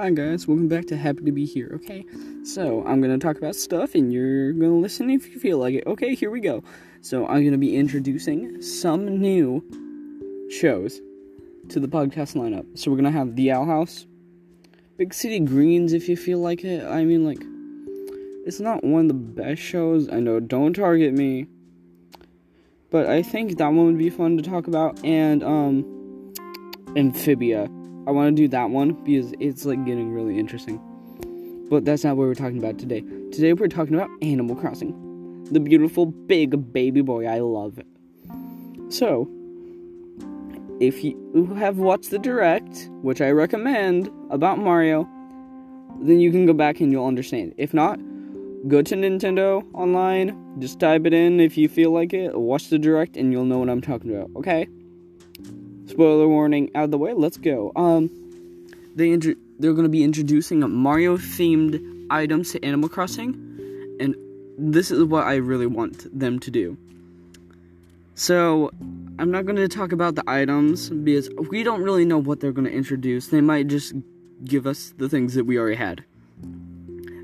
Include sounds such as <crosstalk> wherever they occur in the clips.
Hi guys, welcome back to Happy to Be Here, okay? So, I'm gonna talk about stuff and you're gonna listen if you feel like it. Okay, here we go. So, I'm gonna be introducing some new shows to the podcast lineup. So, we're gonna have The Owl House, Big City Greens if you feel like it. I mean, like, it's not one of the best shows. I know, don't target me. But I think that one would be fun to talk about. And, um, Amphibia. I want to do that one because it's like getting really interesting. But that's not what we're talking about today. Today we're talking about Animal Crossing. The beautiful big baby boy I love. It. So, if you have watched the direct, which I recommend about Mario, then you can go back and you'll understand. If not, go to Nintendo online, just type it in if you feel like it, watch the direct and you'll know what I'm talking about, okay? Spoiler warning out of the way. Let's go. Um, they intro- they're going to be introducing Mario themed items to Animal Crossing, and this is what I really want them to do. So, I'm not going to talk about the items because we don't really know what they're going to introduce. They might just give us the things that we already had.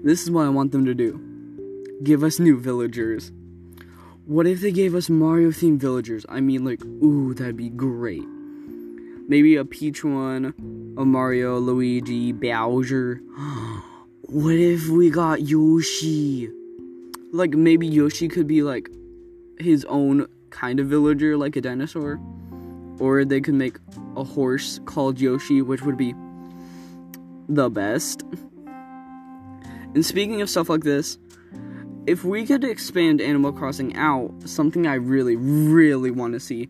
This is what I want them to do give us new villagers. What if they gave us Mario themed villagers? I mean, like, ooh, that'd be great maybe a Peach one, a Mario, Luigi, Bowser. <gasps> what if we got Yoshi? Like maybe Yoshi could be like his own kind of villager, like a dinosaur. Or they could make a horse called Yoshi, which would be the best. And speaking of stuff like this, if we could expand Animal Crossing out, something I really, really want to see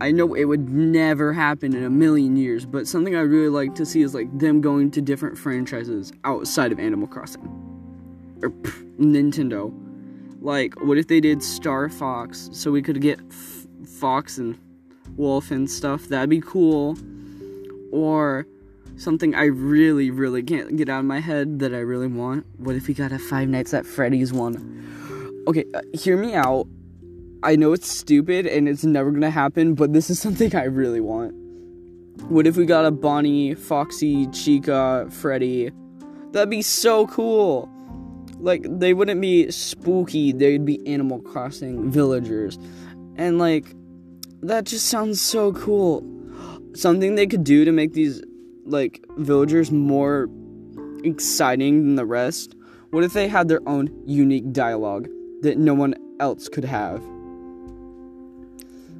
I know it would never happen in a million years, but something I really like to see is like them going to different franchises outside of Animal Crossing or pff, Nintendo. Like, what if they did Star Fox so we could get f- Fox and Wolf and stuff? That'd be cool. Or something I really, really can't get out of my head that I really want. What if we got a Five Nights at Freddy's one? Okay, uh, hear me out. I know it's stupid and it's never gonna happen, but this is <laughs> something I really want. What if we got a Bonnie, Foxy, Chica, Freddy? That'd be so cool. Like, they wouldn't be spooky, they'd be Animal Crossing villagers. And, like, that just sounds so cool. Something they could do to make these, like, villagers more exciting than the rest. What if they had their own unique dialogue that no one else could have?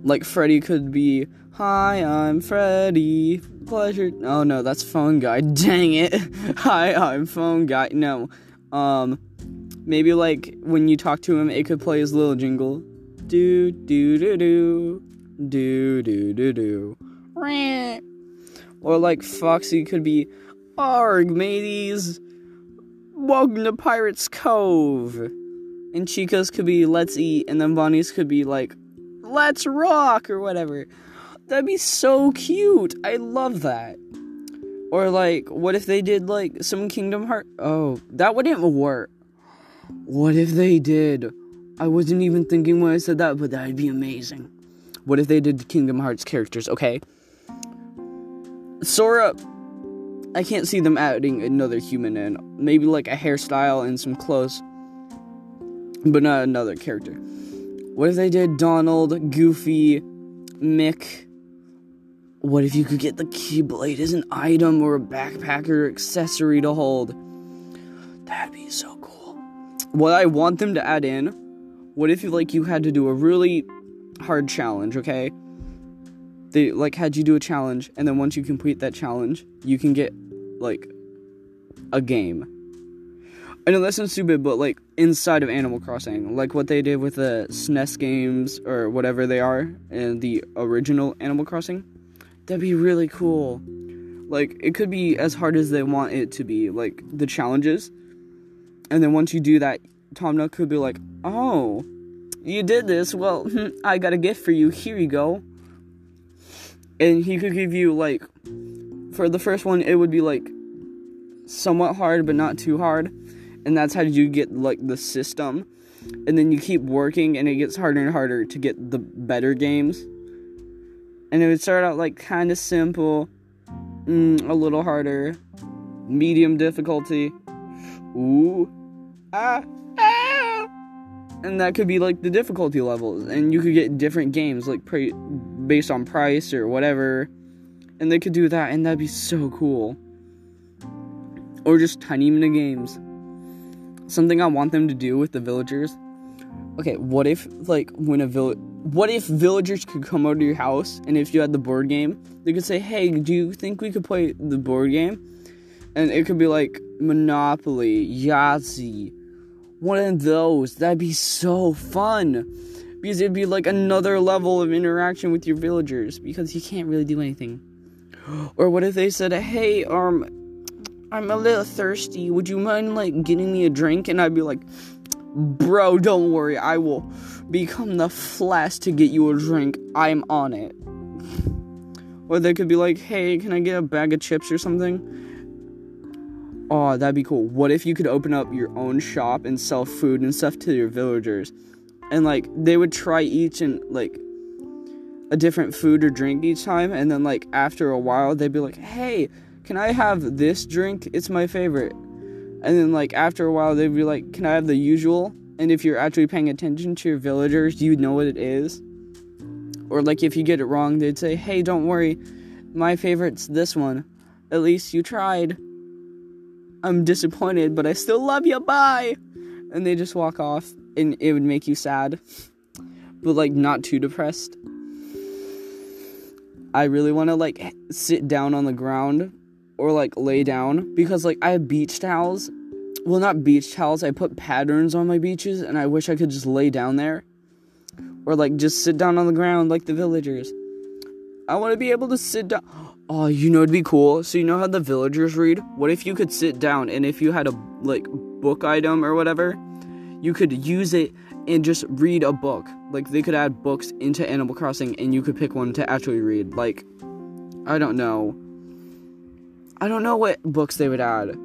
Like Freddy could be, "Hi, I'm Freddy. Pleasure." Oh no, that's phone guy. <laughs> Dang it. <laughs> Hi, I'm phone guy. No. Um maybe like when you talk to him, it could play his little jingle. Do do do do. Do do do do. Or like Foxy could be, "Arg, mateys. Welcome to Pirates Cove." And Chica's could be, "Let's eat," and then Bonnie's could be like, let's rock or whatever. That'd be so cute. I love that. Or like, what if they did like some Kingdom Heart? Oh, that wouldn't work. What if they did? I wasn't even thinking when I said that, but that'd be amazing. What if they did Kingdom Hearts characters? Okay. Sora, I can't see them adding another human in. Maybe like a hairstyle and some clothes, but not another character. What if they did Donald, Goofy, Mick? What if you could get the Keyblade as an item or a backpack or accessory to hold? That'd be so cool. What I want them to add in, what if you like you had to do a really hard challenge, okay? They like had you do a challenge and then once you complete that challenge, you can get like a game I know that sounds stupid, but like inside of Animal Crossing, like what they did with the SNES games or whatever they are in the original Animal Crossing, that'd be really cool. Like it could be as hard as they want it to be, like the challenges. And then once you do that, Tom Nook could be like, "Oh, you did this. Well, <laughs> I got a gift for you. Here you go." And he could give you like for the first one, it would be like somewhat hard but not too hard and that's how you get like the system and then you keep working and it gets harder and harder to get the better games and it would start out like kind of simple mm, a little harder medium difficulty. Ooh, ah, ah. And that could be like the difficulty levels, and you could get different games like pre- based on price or whatever, and they could do that, and that'd be so cool. Or just tiny mini games. Something I want them to do with the villagers. Okay, what if like when a village what if villagers could come over to your house and if you had the board game, they could say, "Hey, do you think we could play the board game?" And it could be like Monopoly, Yahtzee, one of those. That'd be so fun because it'd be like another level of interaction with your villagers because you can't really do anything. <gasps> Or what if they said, "Hey, um, I'm a little thirsty. Would you mind like getting me a drink?" And I'd be like, "Bro, don't worry. I will." become the flash to get you a drink, I'm on it. Or they could be like, hey, can I get a bag of chips or something? Oh, that'd be cool. What if you could open up your own shop and sell food and stuff to your villagers? And like they would try each and like a different food or drink each time and then like after a while they'd be like, "Hey, can I have this drink? It's my favorite." And then like after a while they'd be like, "Can I have the usual?" And if you're actually paying attention to your villagers, you know what it is. Or like if you get it wrong, they'd say, "Hey, don't worry. My favorite's this one. At least you tried. I'm disappointed, but I still love you. Bye." And they just walk off and it would make you sad. But like not too depressed. I really want to like sit down on the ground or like lay down because like I have beach towels well, not beach towels. I put patterns on my beaches, and I wish I could just lay down there. Or, like, just sit down on the ground like the villagers. I want to be able to sit down. Oh, you know, it'd be cool. So, you know how the villagers read? What if you could sit down, and if you had a, like, book item or whatever, you could use it and just read a book. Like, they could add books into Animal Crossing, and you could pick one to actually read. Like, I don't know. I don't know what books they would add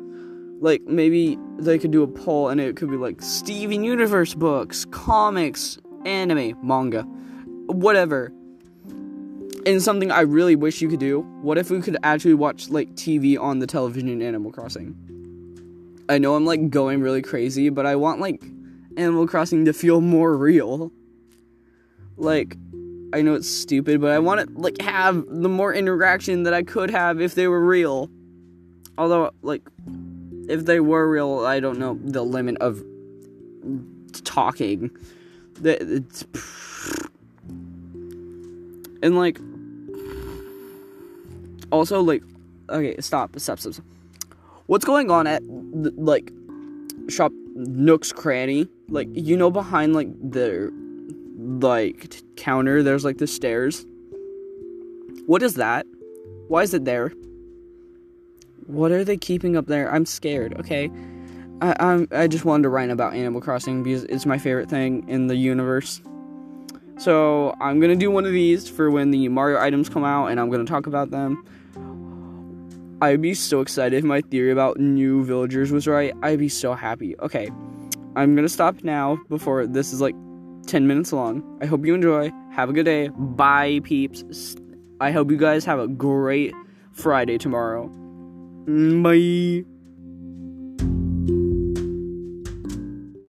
like maybe they could do a poll and it could be like Steven Universe books, comics, anime, manga, whatever. And something I really wish you could do. What if we could actually watch like TV on the television in Animal Crossing? I know I'm like going really crazy, but I want like Animal Crossing to feel more real. Like I know it's stupid, but I want to like have the more interaction that I could have if they were real. Although like if they were real, I don't know the limit of talking. That It's, <sighs> and like, also like, okay, stop, stop, stop, stop. What's going on at like shop Nook's Cranny? Like, you know, behind like the like counter, there's like the stairs. What is that? Why is it there? What are they keeping up there? I'm scared. Okay, I I'm, I just wanted to write about Animal Crossing because it's my favorite thing in the universe. So I'm gonna do one of these for when the Mario items come out, and I'm gonna talk about them. I'd be so excited if my theory about new villagers was right. I'd be so happy. Okay, I'm gonna stop now before this is like 10 minutes long. I hope you enjoy. Have a good day. Bye, peeps. I hope you guys have a great Friday tomorrow. Bye.